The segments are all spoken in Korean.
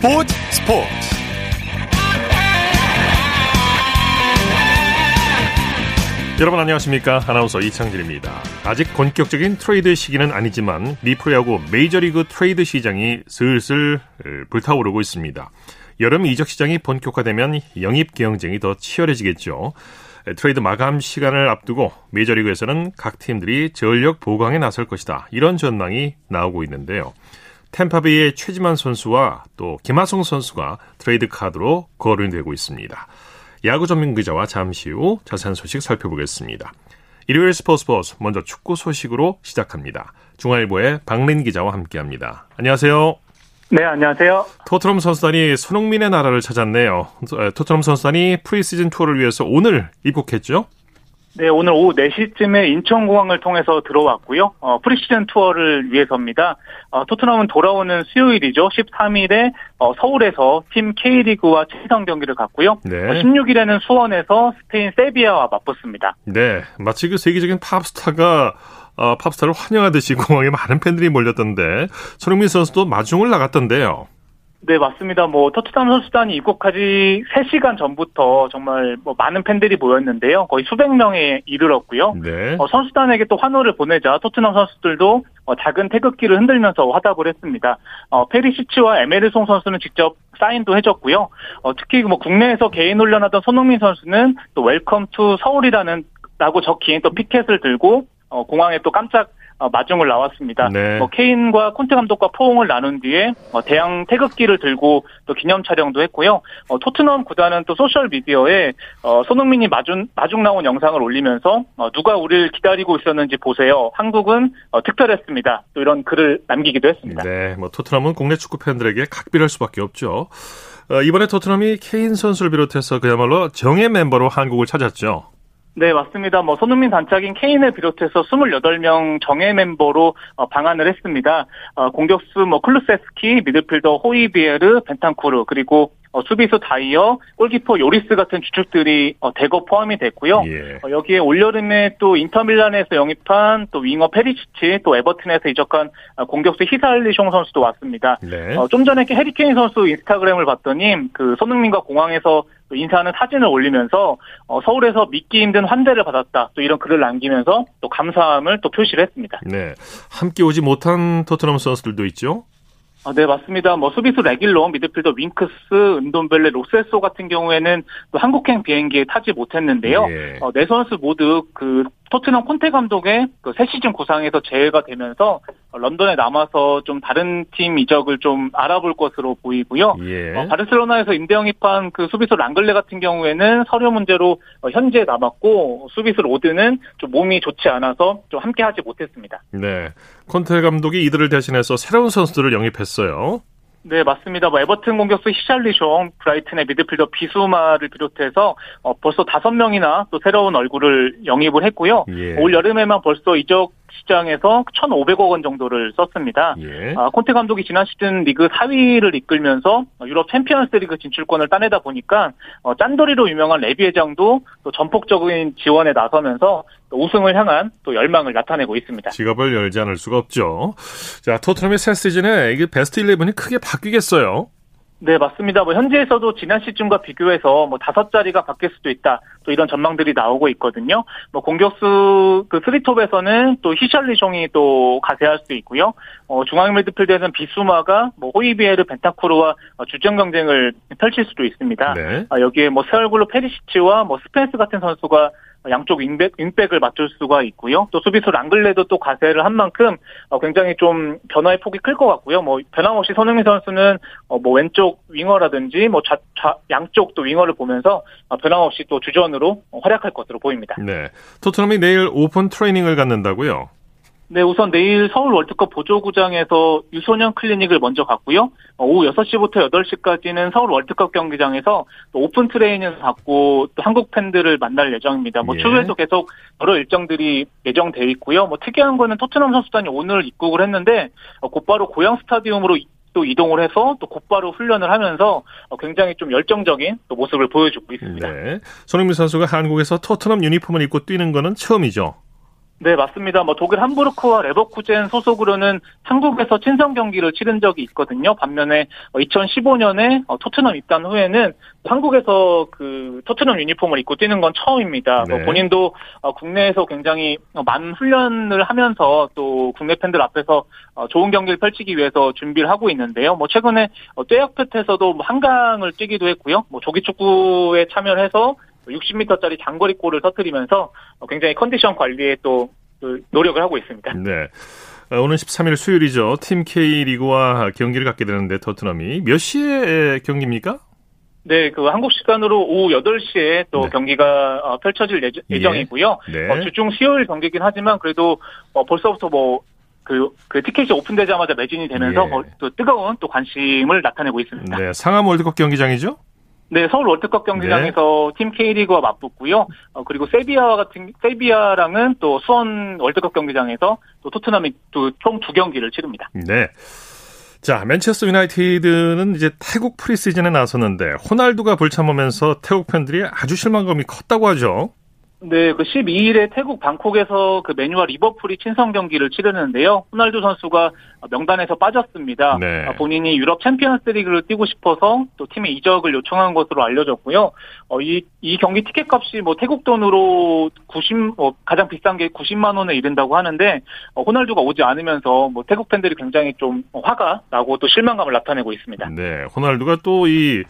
스포츠 스포츠. 여러분 안녕하십니까? 아나운서 이창진입니다. 아직 본격적인 트레이드 시기는 아니지만 미 프로야구 메이저리그 트레이드 시장이 슬슬 불타오르고 있습니다. 여름 이적 시장이 본격화되면 영입 경쟁이 더 치열해지겠죠. 트레이드 마감 시간을 앞두고 메이저리그에서는 각 팀들이 전력 보강에 나설 것이다. 이런 전망이 나오고 있는데요. 템파베이의 최지만 선수와 또 김하성 선수가 트레이드 카드로 거론되고 있습니다. 야구 전문 기자와 잠시 후 자세한 소식 살펴보겠습니다. 일요일 스포츠 스포츠 먼저 축구 소식으로 시작합니다. 중앙일보의 박린 기자와 함께합니다. 안녕하세요. 네, 안녕하세요. 토트넘 선수단이 손흥민의 나라를 찾았네요. 토트넘 선수단이 프리시즌 투어를 위해서 오늘 입국했죠? 네, 오늘 오후 4시쯤에 인천공항을 통해서 들어왔고요. 어, 프리시즌 투어를 위해서입니다. 어, 토트넘은 돌아오는 수요일이죠. 13일에 어, 서울에서 팀 K리그와 최상 경기를 갖고요. 네. 16일에는 수원에서 스페인 세비야와 맞붙습니다. 네, 마치 그 세계적인 팝스타가 어, 팝스타를 환영하듯이 공항에 많은 팬들이 몰렸던데 손흥민 선수도 마중을 나갔던데요. 네, 맞습니다. 뭐, 토트넘 선수단이 입국하지 3시간 전부터 정말 뭐 많은 팬들이 모였는데요. 거의 수백 명에 이르렀고요. 네. 어, 선수단에게 또 환호를 보내자 토트넘 선수들도 어, 작은 태극기를 흔들면서 화답을 했습니다. 어, 페리시치와 에메르송 선수는 직접 사인도 해줬고요. 어, 특히 뭐 국내에서 개인 훈련하던 손흥민 선수는 또 Welcome to Seoul이라는 라고 적힌 또 피켓을 들고 어, 공항에 또 깜짝 어, 마중을 나왔습니다. 네. 뭐 케인과 콘테 감독과 포옹을 나눈 뒤에 어, 대형 태극기를 들고 또 기념 촬영도 했고요. 어, 토트넘 구단은 또 소셜 미디어에 어, 손흥민이 마중 마중 나온 영상을 올리면서 어, 누가 우리를 기다리고 있었는지 보세요. 한국은 어, 특별했습니다. 또 이런 글을 남기기도 했습니다. 네, 뭐 토트넘은 국내 축구 팬들에게 각별할 수밖에 없죠. 어, 이번에 토트넘이 케인 선수를 비롯해서 그야말로 정예 멤버로 한국을 찾았죠. 네, 맞습니다. 뭐 손흥민 단짝인 케인을 비롯해서 28명 정예 멤버로 어, 방한을 했습니다. 어, 공격수 뭐 클루셉스키, 미드필더 호이비에르, 벤탄쿠르 그리고 어, 수비수 다이어, 골키퍼 요리스 같은 주축들이 어, 대거 포함이 됐고요. 예. 어, 여기에 올여름에 또 인터밀란에서 영입한 또 윙어 페리시치, 또 에버튼에서 이적한 어, 공격수 히살리숑 선수도 왔습니다. 네. 어, 좀 전에 해리케인 선수 인스타그램을 봤더니 그 손흥민과 공항에서 인사하는 사진을 올리면서 어, 서울에서 믿기 힘든 환대를 받았다. 또 이런 글을 남기면서 또 감사함을 또 표시를 했습니다. 네, 함께 오지 못한 토트넘 선수들도 있죠. 아, 네, 맞습니다. 뭐, 수비수 레길로, 미드필더 윙크스, 은돈벨레, 로세소 같은 경우에는 또 한국행 비행기에 타지 못했는데요. 예. 어, 네 선수 모두 그 토트넘 콘테 감독의 그 새 시즌 구상에서 제외가 되면서 런던에 남아서 좀 다른 팀 이적을 좀 알아볼 것으로 보이고요. 예. 어, 바르셀로나에서 임대 영입한 그 수비수 랑글레 같은 경우에는 서류 문제로 어, 현재 남았고 수비수 로든은 좀 몸이 좋지 않아서 좀 함께하지 못했습니다. 네, 콘테 감독이 이들을 대신해서 새로운 선수들을 영입했어요. 네, 맞습니다. 뭐 에버튼 공격수 히샬리숑, 브라이튼의 미드필더 비수마를 비롯해서 어, 벌써 다섯 명이나 또 새로운 얼굴을 영입을 했고요. 예. 올 여름에만 벌써 이적 시장에서 1,500억 원 정도를 썼습니다. 예. 아, 콘테 감독이 지난 시즌 리그 4위를 이끌면서 유럽 챔피언스리그 진출권을 따내다 보니까 어, 짠돌이로 유명한 레비 회장도 또 전폭적인 지원에 나서면서 또 우승을 향한 또 열망을 나타내고 있습니다. 지갑을 열지 않을 수가 없죠. 자, 토트넘의 새 시즌에 이게 베스트 11이 크게 바뀌겠어요. 네, 맞습니다. 뭐 현지에서도 지난 시즌과 비교해서 뭐 다섯 자리가 바뀔 수도 있다. 또 이런 전망들이 나오고 있거든요. 뭐 공격수 그 스리톱에서는 또 히샬리숑이 또 가세할 수 있고요. 어, 중앙 미드필드에서는 비수마가 뭐 호이비에르 벤탄쿠르와 어, 주전 경쟁을 펼칠 수도 있습니다. 네. 아, 여기에 뭐 새 얼굴로 페리시치와 뭐 스펜스 같은 선수가 양쪽 윙백, 윙백을 맞출 수가 있고요. 또 수비수 랑글레도 또 가세를 한 만큼 어, 굉장히 좀 변화의 폭이 클 것 같고요. 뭐 변함없이 손흥민 선수는 어, 뭐 왼쪽 윙어라든지 뭐 좌, 좌, 양쪽 또 윙어를 보면서 어, 변함없이 또 주전으로 활약할 것으로 보입니다. 네. 토트넘이 내일 오픈 트레이닝을 갖는다고요? 네, 우선 내일 서울 월드컵 보조구장에서 유소년 클리닉을 먼저 갖고요. 어, 오후 6시부터 8시까지는 서울 월드컵 경기장에서 또 오픈 트레이닝을 갖고 또 한국 팬들을 만날 예정입니다. 뭐 예. 추후에도 계속 여러 일정들이 예정돼 있고요. 뭐 특이한 거는 토트넘 선수단이 오늘 입국을 했는데 어, 곧바로 고향 스타디움으로 또 이동을 해서 또 곧바로 훈련을 하면서 어, 굉장히 좀 열정적인 또 모습을 보여주고 있습니다. 네. 손흥민 선수가 한국에서 토트넘 유니폼을 입고 뛰는 거는 처음이죠. 네, 맞습니다. 뭐 독일 함부르크와 레버쿠젠 소속으로는 한국에서 친선 경기를 치른 적이 있거든요. 반면에 2015년에 어, 어, 토트넘 입단 후에는 한국에서 그 토트넘 유니폼을 입고 뛰는 건 처음입니다. 뭐 네. 뭐 본인도 어, 국내에서 굉장히 많은 훈련을 하면서 또 국내 팬들 앞에서 좋은 경기를 펼치기 위해서 준비를 하고 있는데요. 뭐 최근에 떼약볕에서도 뭐 한강을 뛰기도 했고요. 뭐 조기 축구에 참여를 해서 60m짜리 장거리 골을 터뜨리면서 굉장히 컨디션 관리에 또그 노력을 하고 있습니다. 네. 어, 오늘 13일 수요일이죠. 팀 K리그와 경기를 갖게 되는데 토트넘이 몇 시에 경기입니까? 네, 그 한국 시간으로 오후 8시에 또 네. 경기가 어, 펼쳐질 예정, 예. 이고요 네. 어, 주중 수요일 경기긴 하지만 그래도 어, 벌써부터 뭐 그, 그 티켓이 오픈되자마자 매진이 되면서 예. 또 뜨거운 또 관심을 나타내고 있습니다. 네, 상암 월드컵 경기장이죠? 네, 서울 월드컵 경기장에서 네. 팀 K리그와 맞붙고요. 어, 그리고 세비야와 같은 세비야랑은 또 수원 월드컵 경기장에서 또 토트넘이 총 두 경기를 치릅니다. 네. 자, 맨체스터 유나이티드는 이제 태국 프리시즌에 나섰는데 호날두가 불참하면서 태국 팬들이 아주 실망감이 컸다고 하죠. 네, 그 12일에 태국 방콕에서 그 메뉴와 리버풀이 친선 경기를 치르는데요. 호날두 선수가 명단에서 빠졌습니다. 네. 아, 본인이 유럽 챔피언스리그를 뛰고 싶어서 또 팀의 이적을 요청한 것으로 알려졌고요. 어, 이, 이 경기 티켓 값이 뭐 태국 돈으로 90, 어, 가장 비싼 게 90만 원에 이른다고 하는데 어, 호날두가 오지 않으면서 뭐 태국 팬들이 굉장히 좀 화가 나고 또 실망감을 나타내고 있습니다. 네, 호날두가 또이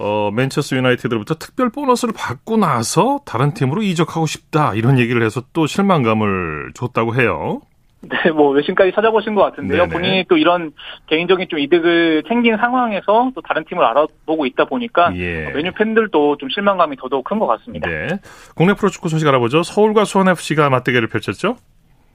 어, 맨체스터 유나이티드로부터 특별 보너스를 받고 나서 다른 팀으로 이적하고 싶다 이런 얘기를 해서 또 실망감을 줬다고 해요. 네, 뭐 외신까지 찾아보신 것 같은데요. 네네. 본인이 또 이런 개인적인 좀 이득을 챙긴 상황에서 또 다른 팀을 알아보고 있다 보니까 예. 메뉴 팬들도 좀 실망감이 더더욱 큰 것 같습니다. 네. 국내 프로축구 소식 알아보죠. 서울과 수원 FC가 맞대결을 펼쳤죠.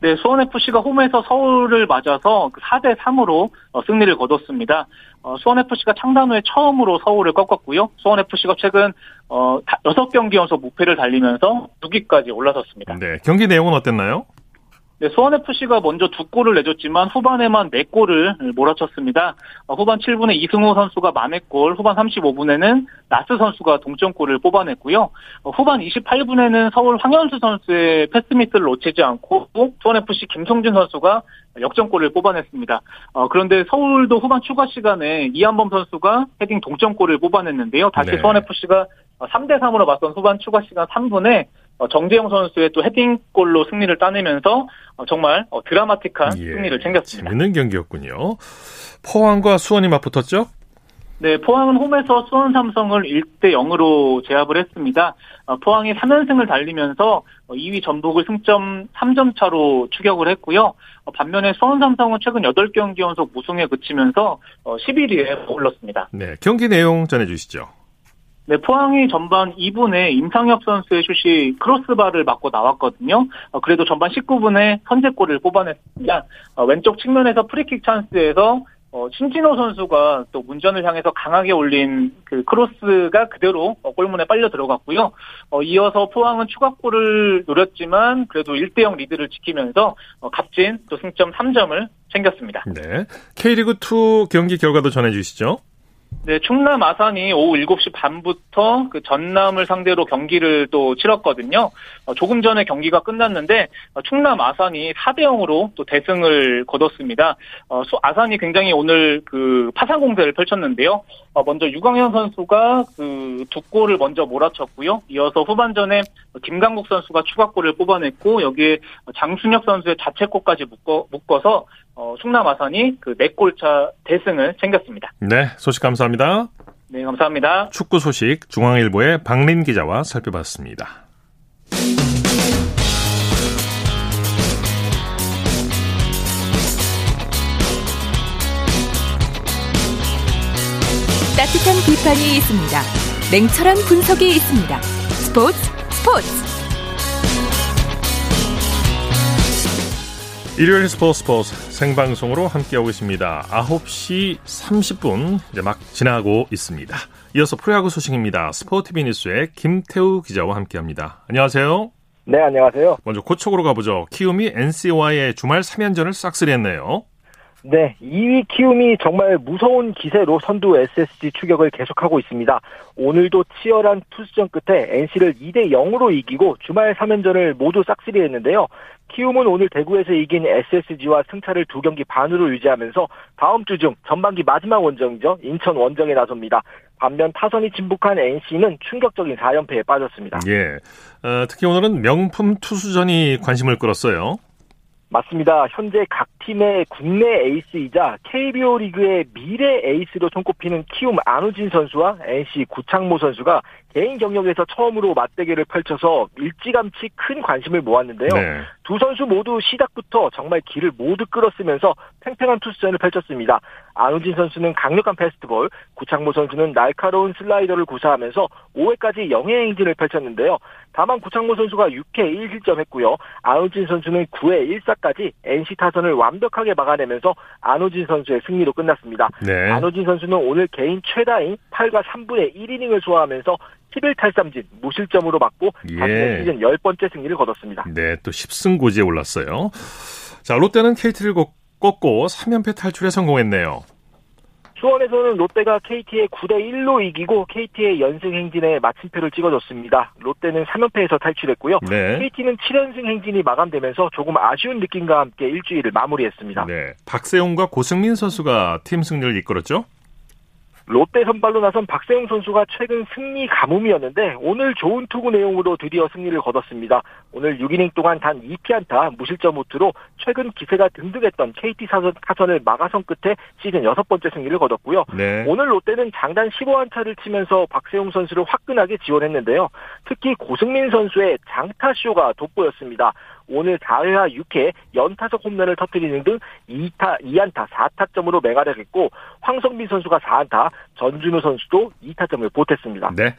네, 수원FC가 홈에서 서울을 맞아서 4대 그 3으로 어, 승리를 거뒀습니다. 어, 수원FC가 창단 후에 처음으로 서울을 꺾었고요. 수원FC가 최근 6경기 어, 연속 무패를 달리면서 6위까지 올라섰습니다. 네, 경기 내용은 어땠나요? 네, 수원FC가 먼저 두 골을 내줬지만 후반에만 네 골을 몰아쳤습니다. 어, 후반 7분에 이승우 선수가 만회골, 후반 35분에는 나스 선수가 동점골을 뽑아냈고요. 어, 후반 28분에는 서울 황현수 선수의 패스미스를 놓치지 않고 수원FC 김성준 선수가 역전골을 뽑아냈습니다. 어, 그런데 서울도 후반 추가 시간에 이한범 선수가 헤딩 동점골을 뽑아냈는데요. 다시 네. 수원FC가 3대 3으로 맞선 후반 추가 시간 3분에 어, 정재영 선수의 또 헤딩골로 승리를 따내면서 어, 정말 어, 드라마틱한 예, 승리를 챙겼습니다. 재밌는 경기였군요. 포항과 수원이 맞붙었죠? 네, 포항은 홈에서 수원 삼성을 1대 0으로 제압을 했습니다. 포항이 3연승을 달리면서 2위 전북을 승점 3점 차로 추격을 했고요. 반면에 수원 삼성은 최근 8경기 연속 무승에 그치면서 11위에 올랐습니다. 네, 경기 내용 전해 주시죠. 네, 포항이 전반 2분에 임상혁 선수의 슛이 크로스바를 맞고 나왔거든요. 어, 그래도 전반 19분에 선제골을 뽑아냈습니다. 어, 왼쪽 측면에서 프리킥 찬스에서 어, 신진호 선수가 또 문전을 향해서 강하게 올린 그 크로스가 그대로 어, 골문에 빨려 들어갔고요. 어, 이어서 포항은 추가골을 노렸지만 그래도 1대0 리드를 지키면서 어, 값진 또 승점 3점을 챙겼습니다. 네. K리그2 경기 결과도 전해주시죠. 네, 충남 아산이 오후 7시 반부터 그 전남을 상대로 경기를 또 치렀거든요. 어, 조금 전에 경기가 끝났는데 어, 충남 아산이 4대 0으로 또 대승을 거뒀습니다. 어, 아산이 굉장히 오늘 그 파상 공세를 펼쳤는데요. 어, 먼저 유광현 선수가 그 두 골을 먼저 몰아쳤고요. 이어서 후반전에 김강국 선수가 추가골을 뽑아냈고 여기에 장순혁 선수의 자책골까지 묶어, 묶어서 어, 충남 아산이 그 4골차 대승을 챙겼습니다. 네, 소식 감사합니다. 네, 감사합니다. 축구 소식 중앙일보의 박린 기자와 살펴봤습니다. 따뜻한 비판이 있습니다. 냉철한 분석이 있습니다. 스포츠 스포츠 일요일 스포츠 스포츠 생방송으로 함께하고 있습니다. 9시 30분 이제 막 지나고 있습니다. 이어서 프로야구 소식입니다. 스포티비 뉴스의 김태우 기자와 함께합니다. 안녕하세요. 네, 안녕하세요. 먼저 고척으로 가보죠. 키움이 NC와의 주말 3연전을 싹쓸이했네요. 네, 2위 키움이 정말 무서운 기세로 선두 SSG 추격을 계속하고 있습니다. 오늘도 치열한 투수전 끝에 NC를 2대 0으로 이기고 주말 3연전을 모두 싹쓸이했는데요. 키움은 오늘 대구에서 이긴 SSG와 승차를 두 경기 반으로 유지하면서 다음 주 중 전반기 마지막 원정이죠. 인천 원정에 나섭니다. 반면 타선이 진북한 NC는 충격적인 4연패에 빠졌습니다. 예. 어, 특히 오늘은 명품 투수전이 관심을 끌었어요. 맞습니다. 현재 각 팀의 국내 에이스이자 KBO 리그의 미래 에이스로 손꼽히는 키움 안우진 선수와 NC 구창모 선수가 개인 경력에서 처음으로 맞대결을 펼쳐서 일찌감치 큰 관심을 모았는데요. 네. 두 선수 모두 시작부터 정말 길을 모두 끌었으면서 팽팽한 투수전을 펼쳤습니다. 안우진 선수는 강력한 패스트볼, 구창모 선수는 날카로운 슬라이더를 구사하면서 5회까지 영예 행진을 펼쳤는데요. 다만 구창모 선수가 6회 1실점 했고요. 안우진 선수는 9회 1사까지 NC 타선을 완벽하게 막아내면서 안우진 선수의 승리로 끝났습니다. 네. 안우진 선수는 오늘 개인 최다인 8과 3분의 1이닝을 소화하면서 11탈삼진 무실점으로 예. 자신의 시즌 10번째 승리를 거뒀습니다. 네, 또 10승 고지에 올랐어요. 자, 롯데는 KT를 꺾고 3연패 탈출에 성공했네요. 수원에서는 롯데가 KT의 9대 1로 이기고 KT의 연승 행진에 마침표를 찍어줬습니다. 롯데는 3연패에서 탈출했고요. 네. KT는 7연승 행진이 마감되면서 조금 아쉬운 느낌과 함께 일주일을 마무리했습니다. 네. 박세웅과 고승민 선수가 팀 승리를 이끌었죠? 롯데 선발로 나선 박세웅 선수가 최근 승리 가뭄이었는데 오늘 좋은 투구 내용으로 드디어 승리를 거뒀습니다. 오늘 6이닝 동안 단 2피안타 무실점 우투로 최근 기세가 등등했던 KT 사선, 타선을 막아선 끝에 시즌 여섯 번째 승리를 거뒀고요. 네. 오늘 롯데는 장단 15안타를 치면서 박세웅 선수를 화끈하게 지원했는데요. 특히 고승민 선수의 장타쇼가 돋보였습니다. 오늘 4회와 6회 연타석 홈런을 터뜨리는 등 2타, 2안타 4타점으로 맹활약했고 황성빈 선수가 4안타, 전준우 선수도 2타점을 보탰습니다. 네.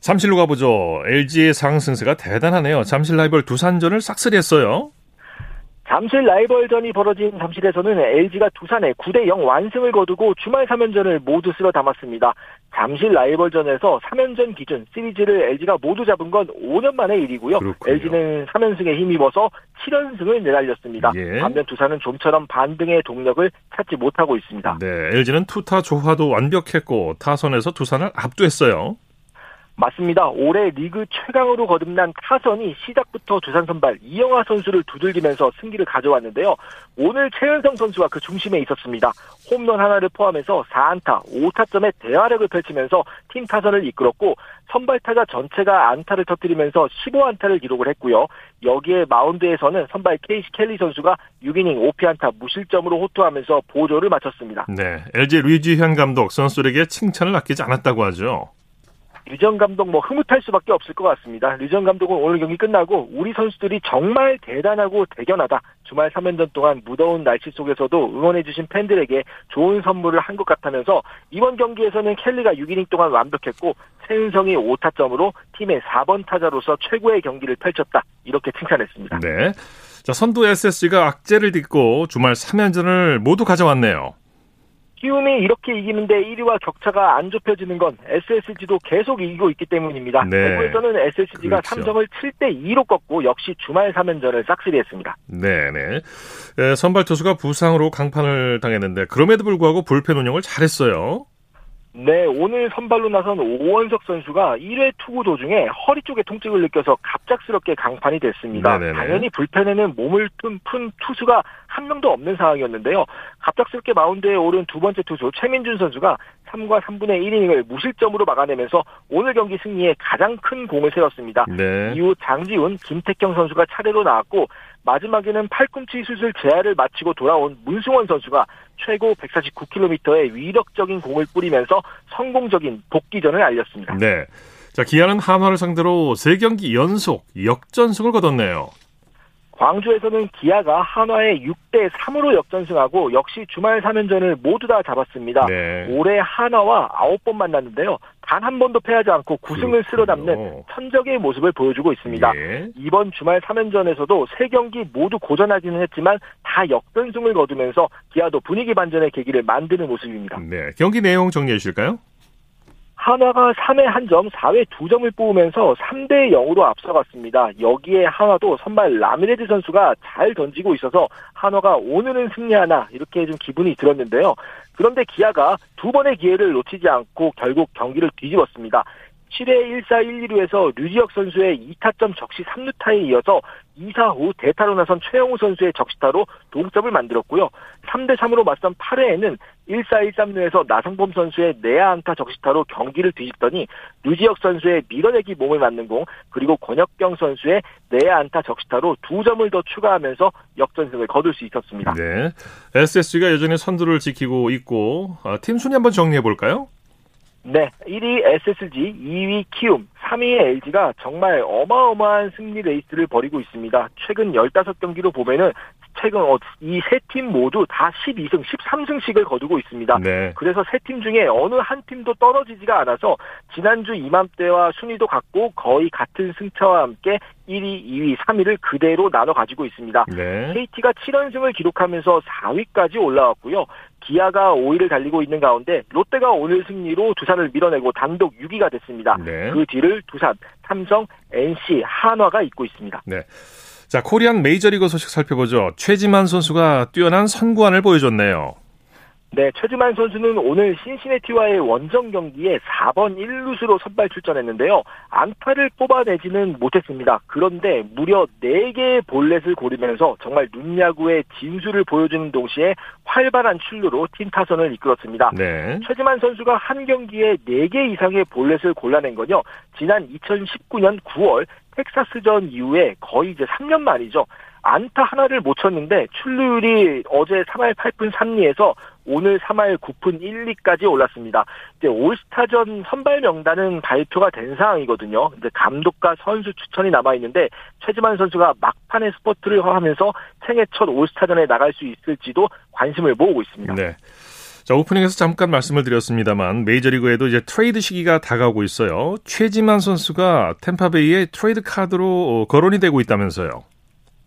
잠실로 가보죠. LG의 상승세가 대단하네요. 잠실 라이벌 두산전을 싹쓸이했어요. 잠실 라이벌전이 벌어진 잠실에서는 LG가 두산에 9대 0 완승을 거두고 주말 3연전을 모두 쓸어 담았습니다. 잠실 라이벌전에서 3연전 기준 시리즈를 LG가 모두 잡은 건 5년 만의 일이고요. 그렇군요. LG는 3연승에 힘입어서 7연승을 내달렸습니다. 예. 반면 두산은 좀처럼 반등의 동력을 찾지 못하고 있습니다. 네, LG는 투타 조화도 완벽했고 타선에서 두산을 압도했어요. 맞습니다. 올해 리그 최강으로 거듭난 타선이 시작부터 두산 선발 이영하 선수를 두들기면서 승기를 가져왔는데요. 오늘 최은성 선수가 그 중심에 있었습니다. 홈런 하나를 포함해서 4안타, 5타점의 대화력을 펼치면서 팀 타선을 이끌었고 선발 타자 전체가 안타를 터뜨리면서 15안타를 기록을 했고요. 여기에 마운드에서는 선발 케이시 켈리 선수가 6이닝 5피안타 무실점으로 호투하면서 보조를 마쳤습니다. 네, LG 류지현 감독 선수들에게 칭찬을 아끼지 않았다고 하죠. 류정 감독 뭐 흐뭇할 수밖에 없을 것 같습니다. 류정 감독은 오늘 경기 끝나고 우리 선수들이 정말 대단하고 대견하다. 주말 3연전 동안 무더운 날씨 속에서도 응원해주신 팬들에게 좋은 선물을 한 것 같다면서 이번 경기에서는 켈리가 6이닝 동안 완벽했고 최은성이 5타점으로 팀의 4번 타자로서 최고의 경기를 펼쳤다. 이렇게 칭찬했습니다. 네. 자, 선두 SSG가 악재를 딛고 주말 3연전을 모두 가져왔네요. 키움이 이렇게 이기는데 1위와 격차가 안 좁혀지는 건 SSG도 계속 이기고 있기 때문입니다. 네. 대구에서는 SSG가 그렇죠. 삼성을 7대 2로 꺾고 역시 주말 3연전을 싹쓸이했습니다. 네 네. 선발 투수가 부상으로 강판을 당했는데 그럼에도 불구하고 불펜 운영을 잘했어요. 네, 오늘 선발로 나선 오원석 선수가 1회 투구 도중에 허리 쪽에 통증을 느껴서 갑작스럽게 강판이 됐습니다. 네네네. 당연히 불펜에는 몸을 푼 투수가 한 명도 없는 상황이었는데요. 갑작스럽게 마운드에 오른 두 번째 투수 최민준 선수가 3과 3분의 1이닝을 무실점으로 막아내면서 오늘 경기 승리에 가장 큰 공을 세웠습니다. 네. 이후 장지훈, 김태경 선수가 차례로 나왔고 마지막에는 팔꿈치 수술 재활을 마치고 돌아온 문승원 선수가 최고 149km의 위력적인 공을 뿌리면서 성공적인 복귀전을 알렸습니다. 네. 자, 기아는 한화를 상대로 3경기 연속 역전승을 거뒀네요. 광주에서는 기아가 한화에 6대 3으로 역전승하고 역시 주말 3연전을 모두 다 잡았습니다. 네. 올해 한화와 9번 만났는데요. 단 한 번도 패하지 않고 9승을 쓸어 담는 천적의 모습을 보여주고 있습니다. 예. 이번 주말 3연전에서도 3경기 모두 고전하기는 했지만 다 역전승을 거두면서 기아도 분위기 반전의 계기를 만드는 모습입니다. 네. 경기 내용 정리해 주실까요? 한화가 3회 1점, 4회 2점을 뽑으면서 3대 0으로 앞서갔습니다. 여기에 한화도 선발 라미레드 선수가 잘 던지고 있어서 한화가 오늘은 승리하나 이렇게 좀 기분이 들었는데요. 그런데 기아가 두 번의 기회를 놓치지 않고 결국 경기를 뒤집었습니다. 7회 1사 1, 2루에서 류지혁 선수의 2타점 적시 3루타에 이어서 2사 후 대타로 나선 최영우 선수의 적시타로 동점을 만들었고요. 3대 3으로 맞선 8회에는 1사 1삼루에서 나성범 선수의 내야 안타 적시타로 경기를 뒤집더니 류지혁 선수의 밀어내기 몸을 맞는 공 그리고 권혁경 선수의 내야 안타 적시타로 두 점을 더 추가하면서 역전승을 거둘 수 있었습니다. 네, SSG가 여전히 선두를 지키고 있고 아, 팀 순위 한번 정리해 볼까요? 네, 1위 SSG, 2위 키움, 3위 LG가 정말 어마어마한 승리 레이스를 벌이고 있습니다. 최근 15경기로 보면은 최근 어, 이세 팀 모두 다 12승, 13승씩을 거두고 있습니다. 네. 그래서 세 팀 중에 어느 한 팀도 떨어지지가 않아서 지난주 이맘때와 순위도 같고 거의 같은 승차와 함께 1위, 2위, 3위를 그대로 나눠 가지고 있습니다. 네. KT가 7연승을 기록하면서 4위까지 올라왔고요. 기아가 5위를 달리고 있는 가운데 롯데가 오늘 승리로 두산을 밀어내고 단독 6위가 됐습니다. 네. 그 뒤를 두산, 삼성, NC, 한화가 잇고 있습니다. 네. 자, 코리안 메이저리그 소식 살펴보죠. 최지만 선수가 뛰어난 선구안을 보여줬네요. 네, 최지만 선수는 오늘 신시내티와의 원정 경기에 4번 1루수로 선발 출전했는데요. 안타를 뽑아내지는 못했습니다. 그런데 무려 4개의 볼넷을 고르면서 정말 눈야구의 진수를 보여주는 동시에 활발한 출루로 팀 타선을 이끌었습니다. 네. 최지만 선수가 한 경기에 4개 이상의 볼넷을 골라낸 건요. 지난 2019년 9월 텍사스전 이후에 거의 이제 3년 만이죠. 안타 하나를 못 쳤는데 출루율이 어제 3할 8푼 3리에서 오늘 3할 9푼 1리까지 올랐습니다. 이제 올스타전 선발 명단은 발표가 된 상황이거든요. 이제 감독과 선수 추천이 남아 있는데 최지만 선수가 막판에 스퍼트를 하면서 생애 첫 올스타전에 나갈 수 있을지도 관심을 모으고 있습니다. 네. 자, 오프닝에서 잠깐 말씀을 드렸습니다만 메이저리그에도 이제 트레이드 시기가 다가오고 있어요. 최지만 선수가 탬파베이의 트레이드 카드로 거론이 되고 있다면서요.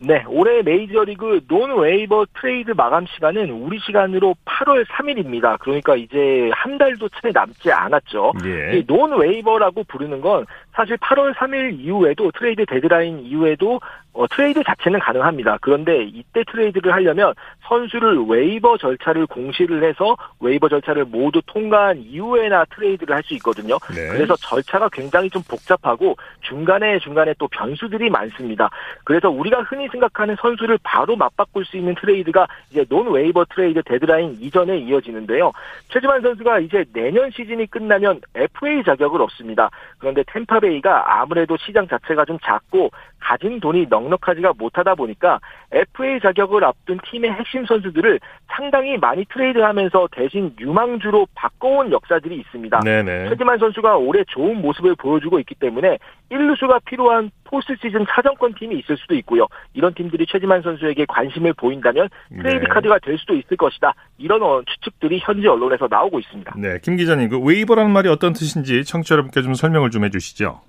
네, 올해 메이저리그 논 웨이버 트레이드 마감 시간은 우리 시간으로 8월 3일입니다. 그러니까 이제 한 달도 채 남지 않았죠. 예. 이 논 웨이버라고 부르는 건 사실 8월 3일 이후에도 트레이드 데드라인 이후에도 어, 트레이드 자체는 가능합니다. 그런데 이때 트레이드를 하려면 선수를 웨이버 절차를 공시를 해서 웨이버 절차를 모두 통과한 이후에나 트레이드를 할 수 있거든요. 네. 그래서 절차가 굉장히 좀 복잡하고 중간에 중간에 또 변수들이 많습니다. 그래서 우리가 흔히 생각하는 선수를 바로 맞바꿀 수 있는 트레이드가 이제 논 웨이버 트레이드 데드라인 이전에 이뤄지는데요. 최지만 선수가 이제 내년 시즌이 끝나면 FA 자격을 얻습니다. 그런데 탬파베이가 아무래도 시장 자체가 좀 작고 가진 돈이 넉 넉하지가 못하다 보니까 FA 자격을 앞둔 팀의 핵심 선수들을 상당히 많이 트레이드하면서 대신 유망주로 바꿔온 역사들이 있습니다. 네네. 최지만 선수가 올해 좋은 모습을 보여주고 있기 때문에 1루수가 필요한 포스트 시즌 사정권 팀이 있을 수도 있고요. 이런 팀들이 최지만 선수에게 관심을 보인다면 트레이드 네. 카드가 될 수도 있을 것이다. 이런 어, 추측들이 현지 언론에서 나오고 있습니다. 네, 김 기자님, 그 웨이버라는 말이 어떤 뜻인지 청취자 여러분께 좀 설명을 좀 해주시죠.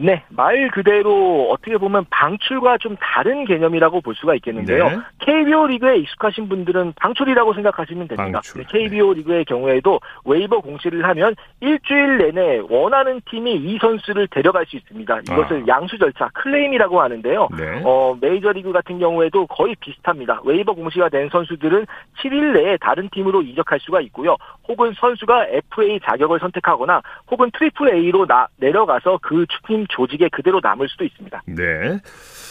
네, 말 그대로 어떻게 보면 방출과 좀 다른 개념이라고 볼 수가 있겠는데요. 네. KBO 리그에 익숙하신 분들은 방출이라고 생각하시면 됩니다. 방출. KBO 리그의 경우에도 웨이버 공시를 하면 일주일 내에 원하는 팀이 이 선수를 데려갈 수 있습니다. 이것을 아. 양수 절차, 클레임이라고 하는데요. 네. 어, 메이저 리그 같은 경우에도 거의 비슷합니다. 웨이버 공시가 된 선수들은 7일 내에 다른 팀으로 이적할 수가 있고요. 혹은 선수가 FA 자격을 선택하거나 혹은 트리플 A로 나, 내려가서 그 팀 조직에 그대로 남을 수도 있습니다. 네.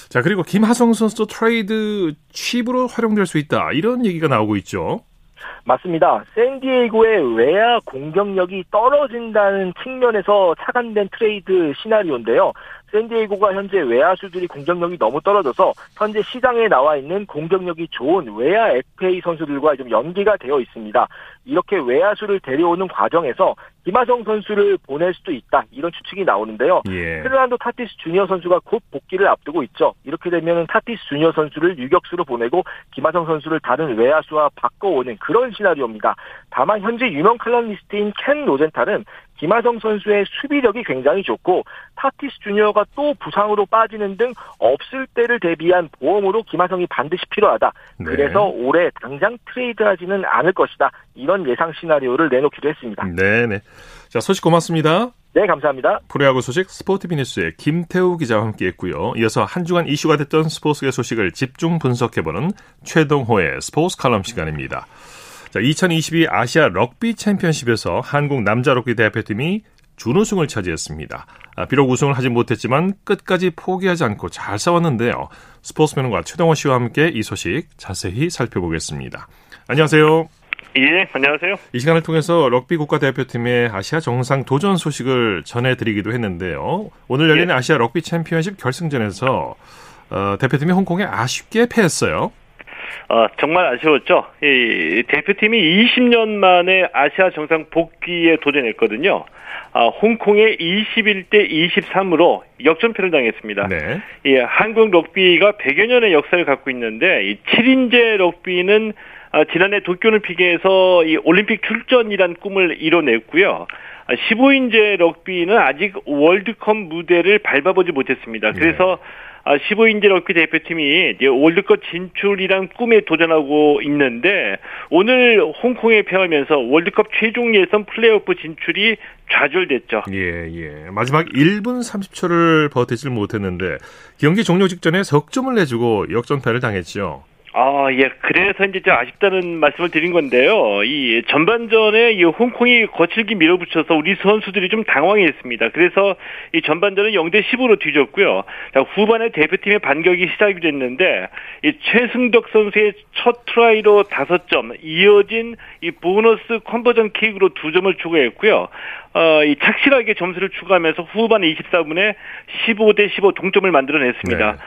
자, 그리고 김하성 선수도 트레이드 칩으로 활용될 수 있다. 이런 얘기가 나오고 있죠. 맞습니다. 샌디에이고의 외야 공격력이 떨어진다는 측면에서 착안된 트레이드 시나리오인데요. 샌디에이고가 현재 외야수들이 공격력이 너무 떨어져서 현재 시장에 나와 있는 공격력이 좋은 외야 FA 선수들과 좀 연계가 되어 있습니다. 이렇게 외야수를 데려오는 과정에서 김하성 선수를 보낼 수도 있다 이런 추측이 나오는데요. 예. 페르난도 타티스 주니어 선수가 곧 복귀를 앞두고 있죠. 이렇게 되면 타티스 주니어 선수를 유격수로 보내고 김하성 선수를 다른 외야수와 바꿔오는 그런 시나리오입니다. 다만 현재 유명 칼럼니스트인 켄 로젠탈은 김하성 선수의 수비력이 굉장히 좋고 타티스 주니어가 또 부상으로 빠지는 등 없을 때를 대비한 보험으로 김하성이 반드시 필요하다. 네. 그래서 올해 당장 트레이드하지는 않을 것이다. 이런 예상 시나리오를 내놓기도 했습니다. 네, 네. 자, 소식 고맙습니다. 네, 감사합니다. 프로야구 소식 스포티비뉴스의 김태우 기자와 함께했고요. 이어서 한 주간 이슈가 됐던 스포츠계 소식을 집중 분석해보는 최동호의 스포츠 칼럼 시간입니다. 자, 2022 아시아 럭비 챔피언십에서 한국 남자 럭비 대표팀이 준우승을 차지했습니다. 아, 비록 우승을 하지 못했지만 끝까지 포기하지 않고 잘 싸웠는데요. 스포츠맨과 최동호 씨와 함께 이 소식 자세히 살펴보겠습니다. 안녕하세요. 예, 안녕하세요. 이 시간을 통해서 럭비 국가대표팀의 아시아 정상 도전 소식을 전해드리기도 했는데요. 오늘 열리는 예. 아시아 럭비 챔피언십 결승전에서 어, 대표팀이 홍콩에 아쉽게 패했어요. 어, 정말 아쉬웠죠. 이 대표팀이 20년 만에 아시아 정상 복귀에 도전했거든요. 아, 홍콩의 21대 23으로 역전패를 당했습니다. 네. 예, 한국 럭비가 100여 년의 역사를 갖고 있는데 이 7인제 럭비는 아, 지난해 도쿄올림픽에서 이 올림픽 출전이란 꿈을 이뤄냈고요. 15인제 아, 럭비는 아직 월드컵 무대를 밟아보지 못했습니다. 그래서 네. 15인제 럭비 대표팀이 월드컵 진출이란 꿈에 도전하고 있는데 오늘 홍콩에 패하면서 월드컵 최종 예선 플레이오프 진출이 좌절됐죠. 예, 예. 마지막 1분 30초를 버티질 못했는데 경기 종료 직전에 석점을 내주고 역전패를 당했죠. 아, 예. 그래서 이제 좀 아쉽다는 말씀을 드린 건데요. 이 전반전에 이 홍콩이 거칠게 밀어붙여서 우리 선수들이 좀 당황했습니다. 그래서 이 전반전은 0대 10으로 뒤졌고요. 자, 후반에 대표팀의 반격이 시작이 됐는데 이 최승덕 선수의 첫 트라이로 5점, 이어진 이 보너스 컨버전 킥으로 2점을 추가했고요. 어, 이 착실하게 점수를 추가하면서 후반 24분에 15대 15 동점을 만들어냈습니다. 네.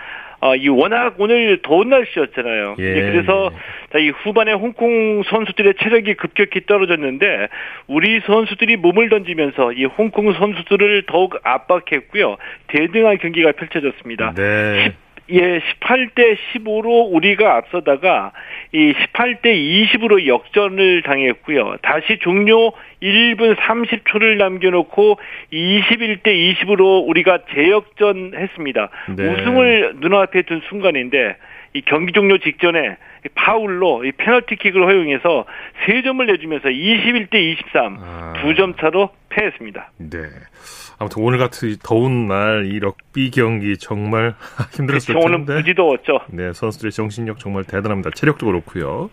어, 이 워낙 오늘 더운 날씨였잖아요. 예. 그래서 자, 이 후반에 홍콩 선수들의 체력이 급격히 떨어졌는데 우리 선수들이 몸을 던지면서 이 홍콩 선수들을 더욱 압박했고요. 대등한 경기가 펼쳐졌습니다. 네. 예, 18대 15로 우리가 앞서다가 이 18대 20으로 역전을 당했고요. 다시 종료 1분 30초를 남겨놓고 21대 20으로 우리가 재역전했습니다. 네. 우승을 눈앞에 둔 순간인데 이 경기 종료 직전에 파울로 이 페널티킥을 허용해서 3점을 내주면서 21대 23 아. 2점 차로 패했습니다. 네. 아무튼 오늘 같은 더운 날 이 럭비 경기 정말 힘들었을 그렇죠, 텐데. 오늘 무지 더웠죠. 네, 선수들의 정신력 정말 대단합니다. 체력도 그렇고요.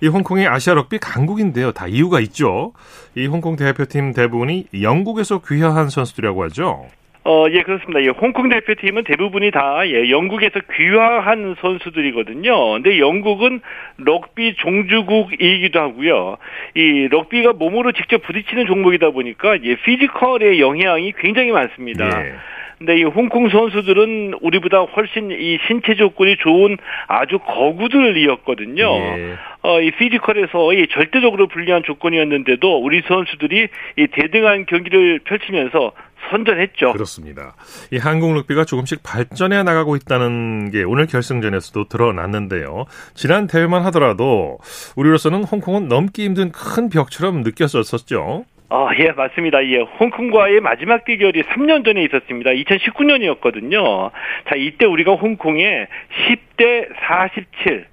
이 홍콩의 아시아 럭비 강국인데요. 다 이유가 있죠. 이 홍콩 대표팀 대부분이 영국에서 귀화한 선수들이라고 하죠. 어, 예, 그렇습니다. 예, 홍콩 대표팀은 대부분이 다, 예, 영국에서 귀화한 선수들이거든요. 근데 영국은 럭비 종주국이기도 하고요. 이 럭비가 몸으로 직접 부딪히는 종목이다 보니까, 예, 피지컬의 영향이 굉장히 많습니다. 예. 근데 이 홍콩 선수들은 우리보다 훨씬 이 신체 조건이 좋은 아주 거구들이었거든요. 예. 어, 이 피지컬에서 이 절대적으로 불리한 조건이었는데도 우리 선수들이 이 대등한 경기를 펼치면서 선전했죠. 그렇습니다. 이 한국 럭비가 조금씩 발전해 나가고 있다는 게 오늘 결승전에서도 드러났는데요. 지난 대회만 하더라도 우리로서는 홍콩은 넘기 힘든 큰 벽처럼 느꼈었었죠. 아, 예, 맞습니다. 예, 홍콩과의 마지막 대결이 3년 전에 있었습니다. 2019년이었거든요. 자, 이때 우리가 홍콩에 10대 47,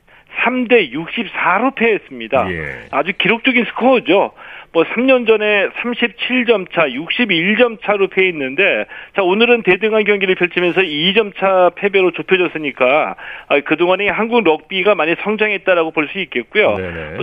3대 64로 패했습니다. 예. 아주 기록적인 스코어죠. 뭐 3년 전에 37점 차, 61점 차로 패했는데 자 오늘은 대등한 경기를 펼치면서 2점 차 패배로 좁혀졌으니까 아, 그동안에 한국 럭비가 많이 성장했다라고 볼 수 있겠고요.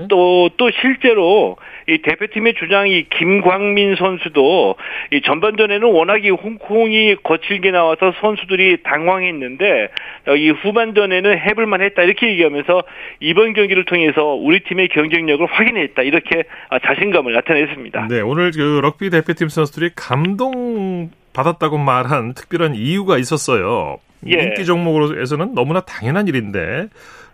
또또 또 실제로 이 대표팀의 주장이 김광민 선수도 이 전반전에는 워낙에 홍콩이 거칠게 나와서 선수들이 당황했는데 이 후반전에는 해볼만 했다 이렇게 얘기하면서 이번 경기를 통해서 우리 팀의 경쟁력을 확인했다 이렇게 아, 자신감을 나타냈습니다. 네, 오늘 그 럭비 대표팀 선수들이 감동 받았다고 말한 특별한 이유가 있었어요. 예. 인기 종목으로에서는 너무나 당연한 일인데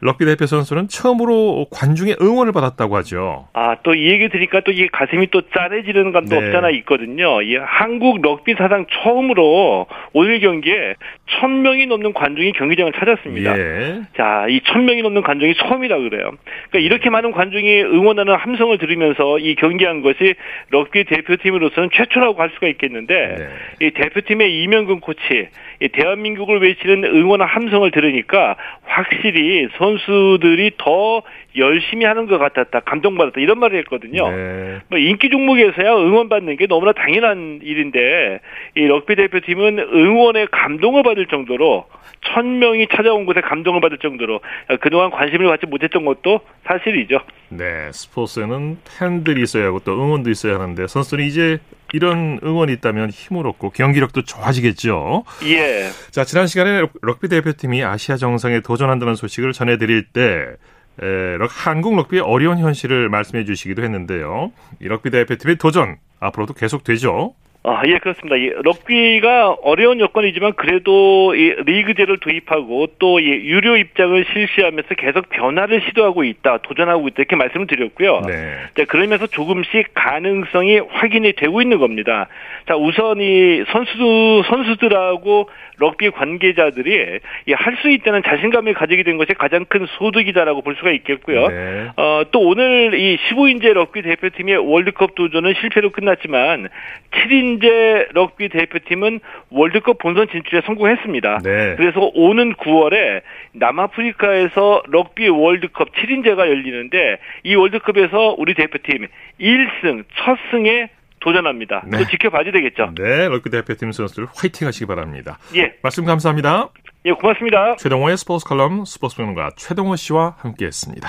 럭비 대표 선수는 처음으로 관중의 응원을 받았다고 하죠. 아, 또 이 얘기 들으니까 또 이게 가슴이 또 짠해지는 감도 네. 없잖아 있거든요. 이 한국 럭비 사상 처음으로 오늘 경기에 천 명이 넘는 관중이 경기장을 찾았습니다. 예. 자, 이천 명이 넘는 관중이 처음이라 그래요. 그러니까 이렇게 많은 관중이 응원하는 함성을 들으면서 이 경기한 것이 럭비 대표팀으로서는 최초라고 할 수가 있겠는데 네. 이 대표팀의 이명근 코치, 이 대한민국을 외치는 응원의 함성을 들으니까 확실히 선수들이 더 열심히 하는 것 같았다, 감동받았다 이런 말을 했거든요. 네. 뭐 인기 종목에서야 응원받는 게 너무나 당연한 일인데 이 럭비 대표팀은 응원에 감동을 받을 정도로 천 명이 찾아온 곳에 감동을 받을 정도로 그동안 관심을 받지 못했던 것도 사실이죠. 네, 스포츠에는 팬들이 있어야 하고 또 응원도 있어야 하는데 선수들이 이제 이런 응원이 있다면 힘을 얻고 경기력도 좋아지겠죠. 예. 자, 지난 시간에 럭비 대표팀이 아시아 정상에 도전한다는 소식을 전해드릴 때 에, 한국 럭비의 어려운 현실을 말씀해 주시기도 했는데요. 이 럭비 대표팀의 도전 앞으로도 계속되죠. 아, 예, 그렇습니다. 이 럭비가 어려운 여건이지만 그래도 이 리그제를 도입하고 또 이 유료 입장을 실시하면서 계속 변화를 시도하고 있다, 도전하고 있다 이렇게 말씀을 드렸고요. 네. 자, 그러면서 조금씩 가능성이 확인이 되고 있는 겁니다. 자, 우선 이 선수 선수들하고 럭비 관계자들이 할 수 있다는 자신감을 가지게 된 것이 가장 큰 소득이다라고 볼 수가 있겠고요. 네. 어, 또 오늘 이 15인제 럭비 대표팀의 월드컵 도전은 실패로 끝났지만 7인 제 럭비 대표팀은 월드컵 본선 진출에 성공했습니다. 네. 그래서 오는 9월에 남아프리카에서 럭비 월드컵 7인제가 열리는데 이 월드컵에서 우리 대표팀 1승 첫 승에 도전합니다. 네. 또 지켜봐야 되겠죠. 네, 럭비 대표팀 선수들 화이팅 하시기 바랍니다. 예. 말씀 감사합니다. 예, 고맙습니다. 최동호의 스포츠 칼럼 스포츠 평론가 최동호 씨와 함께 했습니다.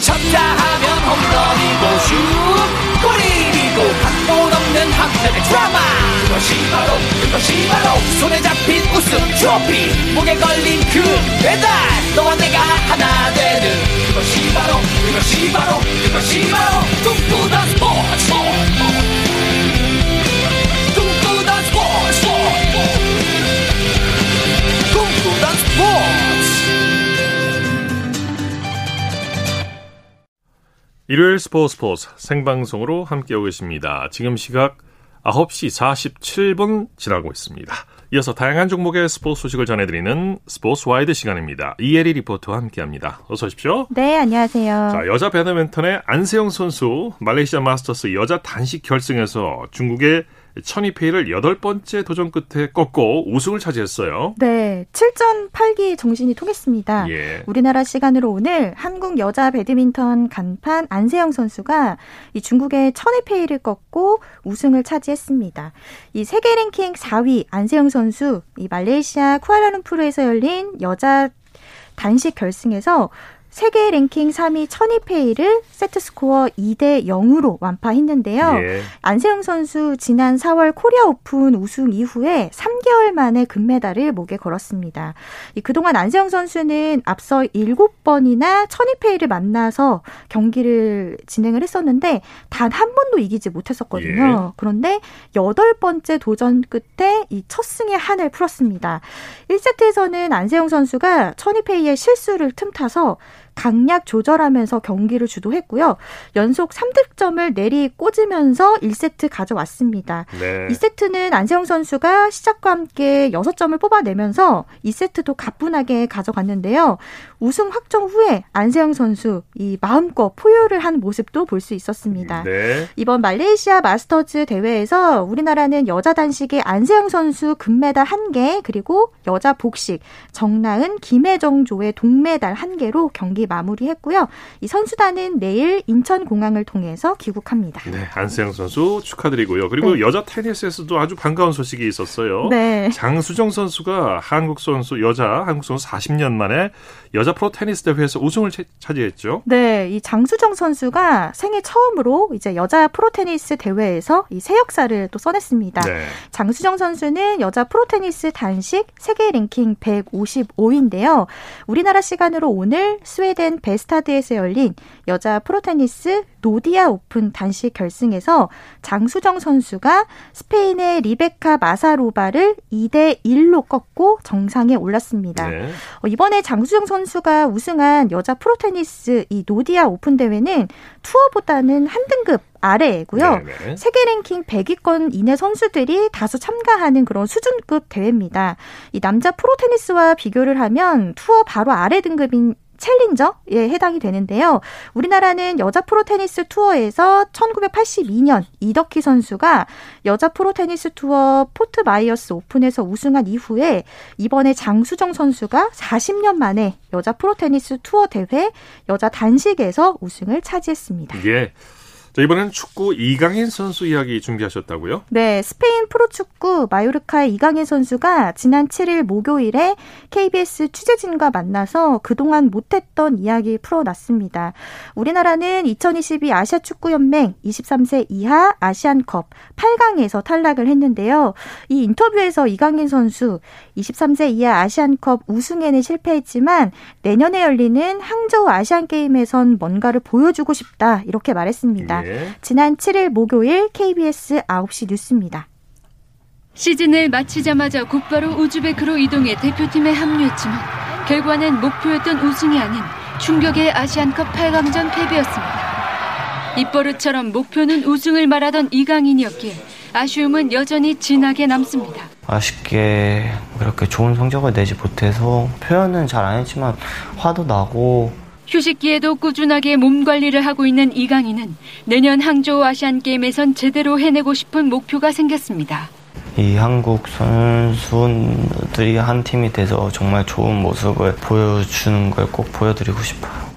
쳤다 하면 홈런이고 슛 없는 한편의 드라마. 그것이 바로 그것이 바로 손에 잡힌 우승 트로피. 목에 걸린 그 배달. 너와 내가 하나 되는 그것이 바로 그것이 바로 그것이 바로 꿈꾸던 스포츠. 꿈꾸던 스포츠. 꿈꾸던 스포츠. 일요일 스포츠 스포츠 생방송으로 함께하고 계십니다. 지금 시각 9시 47분 지나고 있습니다. 이어서 다양한 종목의 스포츠 소식을 전해드리는 스포츠 와이드 시간입니다. 이혜리 리포터와 함께합니다. 어서 오십시오. 네, 안녕하세요. 자, 여자 배드민턴의 안세영 선수 말레이시아 마스터스 여자 단식 결승에서 중국의 천위페이를 여덟 번째 도전 끝에 꺾고 우승을 차지했어요. 네, 7전 8기 정신이 통했습니다. 예. 우리나라 시간으로 오늘 한국 여자 배드민턴 간판 안세영 선수가 이 중국의 천위페이를 꺾고 우승을 차지했습니다. 이 세계 랭킹 4위 안세영 선수 이 말레이시아 쿠알라룸푸르에서 열린 여자 단식 결승에서 세계 랭킹 3위 천위페이를 세트 스코어 2대 0으로 완파했는데요. 예. 안세영 선수 지난 4월 코리아 오픈 우승 이후에 3개월 만에 금메달을 목에 걸었습니다. 그동안 안세영 선수는 앞서 7번이나 천위페이를 만나서 경기를 진행을 했었는데 단 한 번도 이기지 못했었거든요. 예. 그런데 여덟 번째 도전 끝에 이 첫 승의 한을 풀었습니다. 1세트에서는 안세영 선수가 천이페이의 실수를 틈타서 강약 조절하면서 경기를 주도했고요. 연속 3득점을 내리 꽂으면서 1세트 가져왔습니다. 네. 2세트는 안세영 선수가 시작과 함께 6점을 뽑아내면서 2세트도 가뿐하게 가져갔는데요. 우승 확정 후에 안세영 선수 이 마음껏 포효를 한 모습도 볼 수 있었습니다. 네. 이번 말레이시아 마스터즈 대회에서 우리나라는 여자 단식의 안세영 선수 금메달 1개 그리고 여자 복식 정나은 김혜정 조의 동메달 1개로 경기 마무리했고요. 이 선수단은 내일 인천공항을 통해서 귀국합니다. 네, 안세영 선수 축하드리고요. 그리고 네. 여자 테니스에서도 아주 반가운 소식이 있었어요. 네. 장수정 선수가 한국 선수 여자 한국 선수 40년 만에 여자 프로 테니스 대회에서 우승을 차지했죠. 네, 이 장수정 선수가 생애 처음으로 이제 여자 프로 테니스 대회에서 이 새 역사를 또 써냈습니다. 네. 장수정 선수는 여자 프로 테니스 단식 세계 랭킹 155인데요. 우리나라 시간으로 오늘 스웨덴 바스타드에서 열린 여자 프로 테니스 노디아 오픈 단식 결승에서 장수정 선수가 스페인의 레베카 마사로바를 2대 1로 꺾고 정상에 올랐습니다. 네. 어, 이번에 장수정 선수 가 우승한 여자 프로테니스 이 노디아 오픈 대회는 투어보다는 한 등급 아래고요. 네네. 세계 랭킹 100위권 이내 선수들이 다수 참가하는 그런 수준급 대회입니다. 이 남자 프로 테니스와 비교를 하면 투어 바로 아래 등급인 챌린저에 해당이 되는데요. 우리나라는 여자 프로 테니스 투어에서 1982년 이덕희 선수가 여자 프로 테니스 투어 포트 마이어스 오픈에서 우승한 이후에 이번에 장수정 선수가 40년 만에 여자 프로 테니스 투어 대회 여자 단식에서 우승을 차지했습니다. 예. 자, 이번엔 축구 이강인 선수 이야기 준비하셨다고요? 네, 스페인 프로축구 마요르카의 이강인 선수가 지난 7일 목요일에 KBS 취재진과 만나서 그동안 못했던 이야기 풀어놨습니다. 우리나라는 2022 아시아 축구 연맹 23세 이하 아시안컵 8강에서 탈락을 했는데요. 이 인터뷰에서 이강인 선수 23세 이하 아시안컵 우승에는 실패했지만 내년에 열리는 항저우 아시안 게임에선 뭔가를 보여주고 싶다 이렇게 말했습니다. 예. 지난 7일 목요일 KBS 9시 뉴스입니다. 시즌을 마치자마자 곧바로 우즈베크로 이동해 대표팀에 합류했지만 결과는 목표였던 우승이 아닌 충격의 아시안컵 8강전 패배였습니다. 입버릇처럼 목표는 우승을 말하던 이강인이었기에 아쉬움은 여전히 진하게 남습니다. 아쉽게 그렇게 좋은 성적을 내지 못해서 표현은 잘 안 했지만 화도 나고 휴식기에도 꾸준하게 몸 관리를 하고 있는 이강인은 내년 항저우 아시안 게임에선 제대로 해내고 싶은 목표가 생겼습니다. 이 한국 선수들이 한 팀이 돼서 정말 좋은 모습을 보여주는 걸 꼭 보여드리고 싶어요.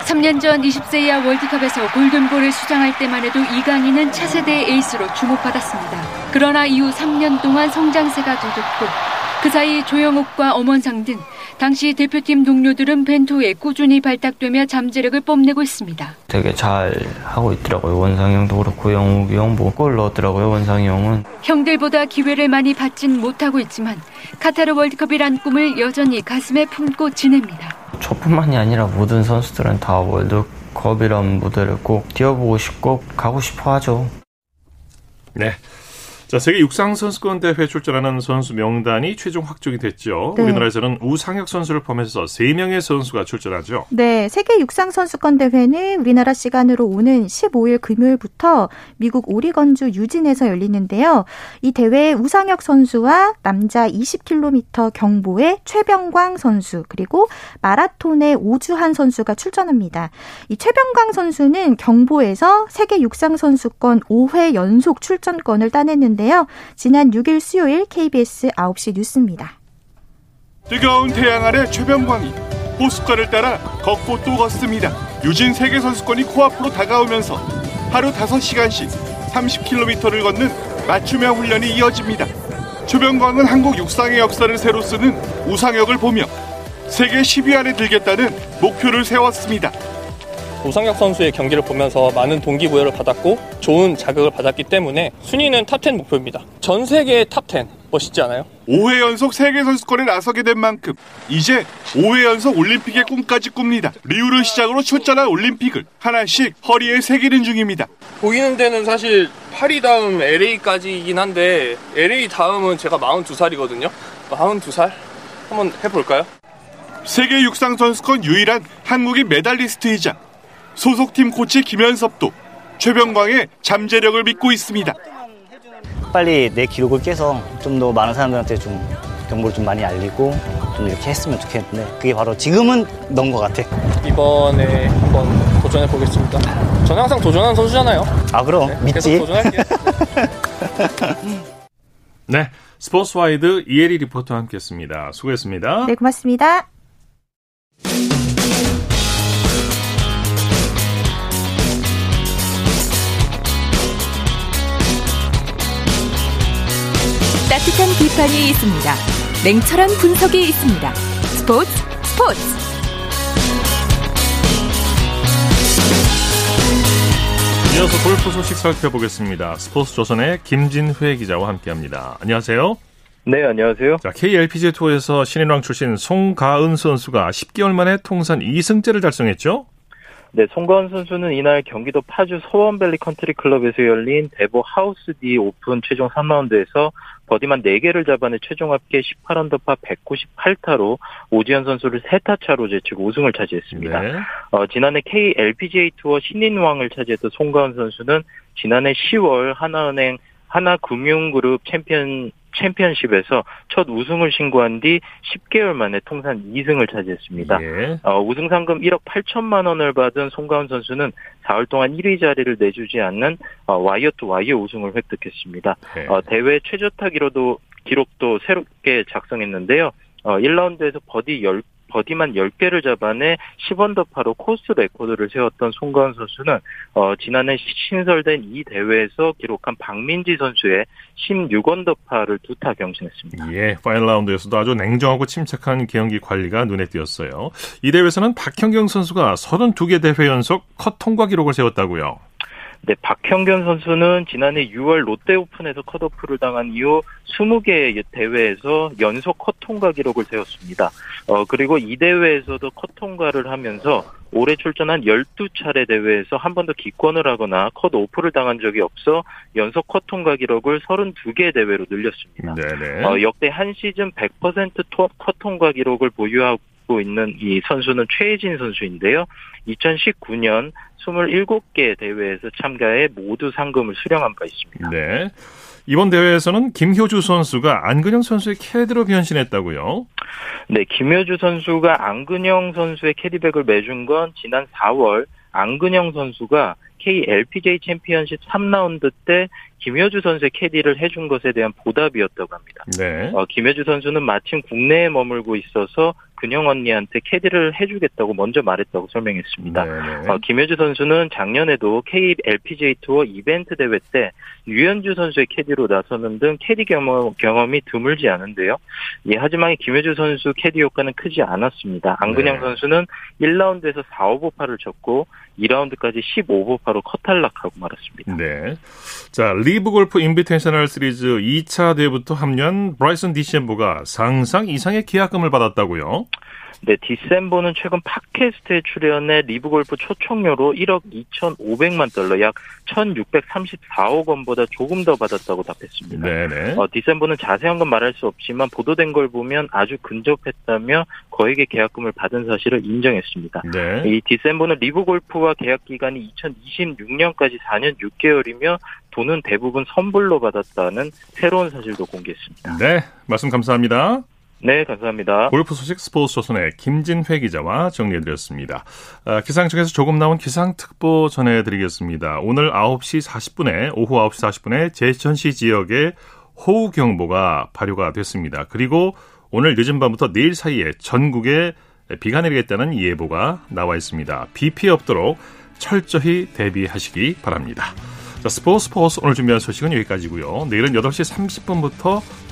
3년 전 20세 이하 월드컵에서 골든볼을 수상할 때만 해도 이강인은 차세대의 에이스로 주목받았습니다. 그러나 이후 3년 동안 성장세가 더뎠고 그 사이 조영욱과 엄원상 등 당시 대표팀 동료들은 벤투에 꾸준히 발탁되며 잠재력을 뽐내고 있습니다. 되게 잘 하고 있더라고요. 원상이 형도 그렇고 영욱이 형 뭐골 넣었더라고요. 원상이 형은. 형들보다 기회를 많이 받진 못하고 있지만 카타르 월드컵이란 꿈을 여전히 가슴에 품고 지냅니다. 저뿐만이 아니라 모든 선수들은 다 월드컵이란 무대를 꼭 뛰어보고 싶고 가고 싶어 하죠. 네. 자, 세계 육상 선수권 대회 출전하는 선수 명단이 최종 확정이 됐죠. 네. 우리나라에서는 우상혁 선수를 포함해서 3명의 선수가 출전하죠. 네, 세계 육상 선수권 대회는 우리나라 시간으로 오는 15일 금요일부터 미국 오리건주 유진에서 열리는데요. 이 대회에 우상혁 선수와 남자 20km 경보의 최병광 선수 그리고 마라톤의 오주한 선수가 출전합니다. 이 최병광 선수는 경보에서 세계 육상 선수권 5회 연속 출전권을 따냈는데 있는데요. 지난 6일 수요일 KBS 9시 뉴스입니다. 뜨거운 태양 아래 최병광이 호숫가를 따라 걷고 또 걷습니다. 유진 세계선수권이 코앞으로 다가오면서 하루 5시간씩 30km를 걷는 맞춤형 훈련이 이어집니다. 최병광은 한국 육상의 역사를 새로 쓰는 우상혁을 보며 세계 10위 안에 들겠다는 목표를 세웠습니다. 우상혁 선수의 경기를 보면서 많은 동기부여를 받았고 좋은 자극을 받았기 때문에 순위는 탑10 목표입니다. 전 세계 탑10 멋있지 않아요? 5회 연속 세계 선수권에 나서게 된 만큼 이제 5회 연속 올림픽의 꿈까지 꿉니다. 리우를 시작으로 출전한 올림픽을 하나씩 허리에 새기는 중입니다. 보이는 데는 사실 파리 다음 LA까지이긴 한데 LA 다음은 제가 42살이거든요. 42살? 한번 해볼까요? 세계 육상 선수권 유일한 한국인 메달리스트이자 소속팀 코치 김현섭도 최병광의 잠재력을 믿고 있습니다. 빨리 내 기록을 깨서 좀 더 많은 사람들한테 좀 정보를 좀 많이 알리고 좀 이렇게 했으면 좋겠는데 그게 바로 지금은 넣은 것 같아. 이번에 한번 도전해 보겠습니다. 저는 항상 도전하는 선수잖아요. 아 그럼 네, 믿지. 도전할게요. 네, 스포츠와이드 이혜리 리포터와 함께했습니다. 수고했습니다. 네, 고맙습니다. 따뜻한 비판이 있습니다. 냉철한 분석이 있습니다. 스포츠 스포츠 이어서 골프 소식 살펴보겠습니다. 스포츠 조선의 김진회 기자와 함께합니다. 안녕하세요. 네, 안녕하세요. 자, KLPG 투어에서 신인왕 출신 송가은 선수가 10개월 만에 통산 2승째를 달성했죠? 네, 송가은 선수는 이날 경기도 파주 서원밸리 컨트리 클럽에서 열린 대보 하우스 D 오픈 최종 3라운드에서 버디만 4개를 잡아내 최종 합계 18언더파 198타로 오지현 선수를 3타 차로 제치고 우승을 차지했습니다. 네. 어, 지난해 KLPGA 투어 신인왕을 차지했던 송가은 선수는 지난해 10월 하나은행 하나금융그룹 챔피언 챔피언십에서 첫 우승을 신고한 뒤 10개월 만에 통산 2승을 차지했습니다. 예. 어, 우승 상금 1억 8천만 원을 받은 송가은 선수는 사흘 동안 1위 자리를 내주지 않는 어, 와이어 투 와이어 우승을 획득했습니다. 예. 어, 대회 최저타 기록도 기록도 새롭게 작성했는데요. 어, 1라운드에서 버디 10 버디만 10개를 잡아내 10언더파로 코스 레코드를 세웠던 송가은 선수는 어, 지난해 신설된 이 대회에서 기록한 박민지 선수의 16언더파를 두 타 경신했습니다. 예, 파이널 라운드에서도 아주 냉정하고 침착한 경기 관리가 눈에 띄었어요. 이 대회에서는 박현경 선수가 32개 대회 연속 컷 통과 기록을 세웠다고요. 네, 박형견 선수는 지난해 6월 롯데 오픈에서 컷오프를 당한 이후 20개 대회에서 연속 컷 통과 기록을 세웠습니다. 어, 그리고 이 대회에서도 컷 통과를 하면서 올해 출전한 12차례 대회에서 한 번도 기권을 하거나 컷 오프를 당한 적이 없어 연속 컷 통과 기록을 32개 대회로 늘렸습니다. 어, 역대 한 시즌 100%컷 통과 기록을 보유하고 있는 이 선수는 최혜진 선수인데요. 2019년 27개 대회에서 참가해 모두 상금을 수령한 바 있습니다. 네. 이번 대회에서는 김효주 선수가 안근영 선수의 캐디로 변신했다고요? 네, 김효주 선수가 안근영 선수의 캐디백을 매준 건 지난 4월 안근영 선수가 KLPJ 챔피언십 3라운드 때 김효주 선수의 캐디를 해준 것에 대한 보답이었다고 합니다. 네. 어, 김효주 선수는 마침 국내에 머물고 있어서 근영 언니한테 캐디를 해주겠다고 먼저 말했다고 설명했습니다. 어, 김효주 선수는 작년에도 KLPGA 투어 이벤트 대회 때 유현주 선수의 캐디로 나서는 등 캐디 경험, 경험이 드물지 않은데요. 예, 하지만 김효주 선수 캐디 효과는 크지 않았습니다. 안근영 네. 선수는 1라운드에서 4오버파를 쳤고 2라운드까지 10오버파로 컷탈락하고 말았습니다. 네. 자, 리브 골프 인비테이셔널 시리즈 2차 대회부터 합류한 브라이슨 디섐보가 상상 이상의 계약금을 받았다고요? 네, 디셈보는 최근 팟캐스트에 출연해 리브골프 초청료로 1억 2,500만 달러, 약 1,634억 원보다 조금 더 받았다고 답했습니다. 네네. 어, 디셈보는 자세한 건 말할 수 없지만 보도된 걸 보면 아주 근접했다며 거액의 계약금을 받은 사실을 인정했습니다. 네. 이 디셈보는 리브골프와 계약 기간이 2026년까지 4년 6개월이며 돈은 대부분 선불로 받았다는 새로운 사실도 공개했습니다. 네, 말씀 감사합니다. 네, 감사합니다. 골프 소식 스포츠 조선의 김진회 기자와 정리해드렸습니다. 아, 기상청에서 조금 나온 기상특보 전해드리겠습니다. 오늘 9시 40분에, 오후 9시 40분에 제천시 지역에 호우경보가 발효가 됐습니다. 그리고 오늘 늦은 밤부터 내일 사이에 전국에 비가 내리겠다는 예보가 나와 있습니다. 비 피해 없도록 철저히 대비하시기 바랍니다. 자, 스포츠 스포츠 오늘 준비한 소식은 여기까지고요. 내일은 8시 30분부터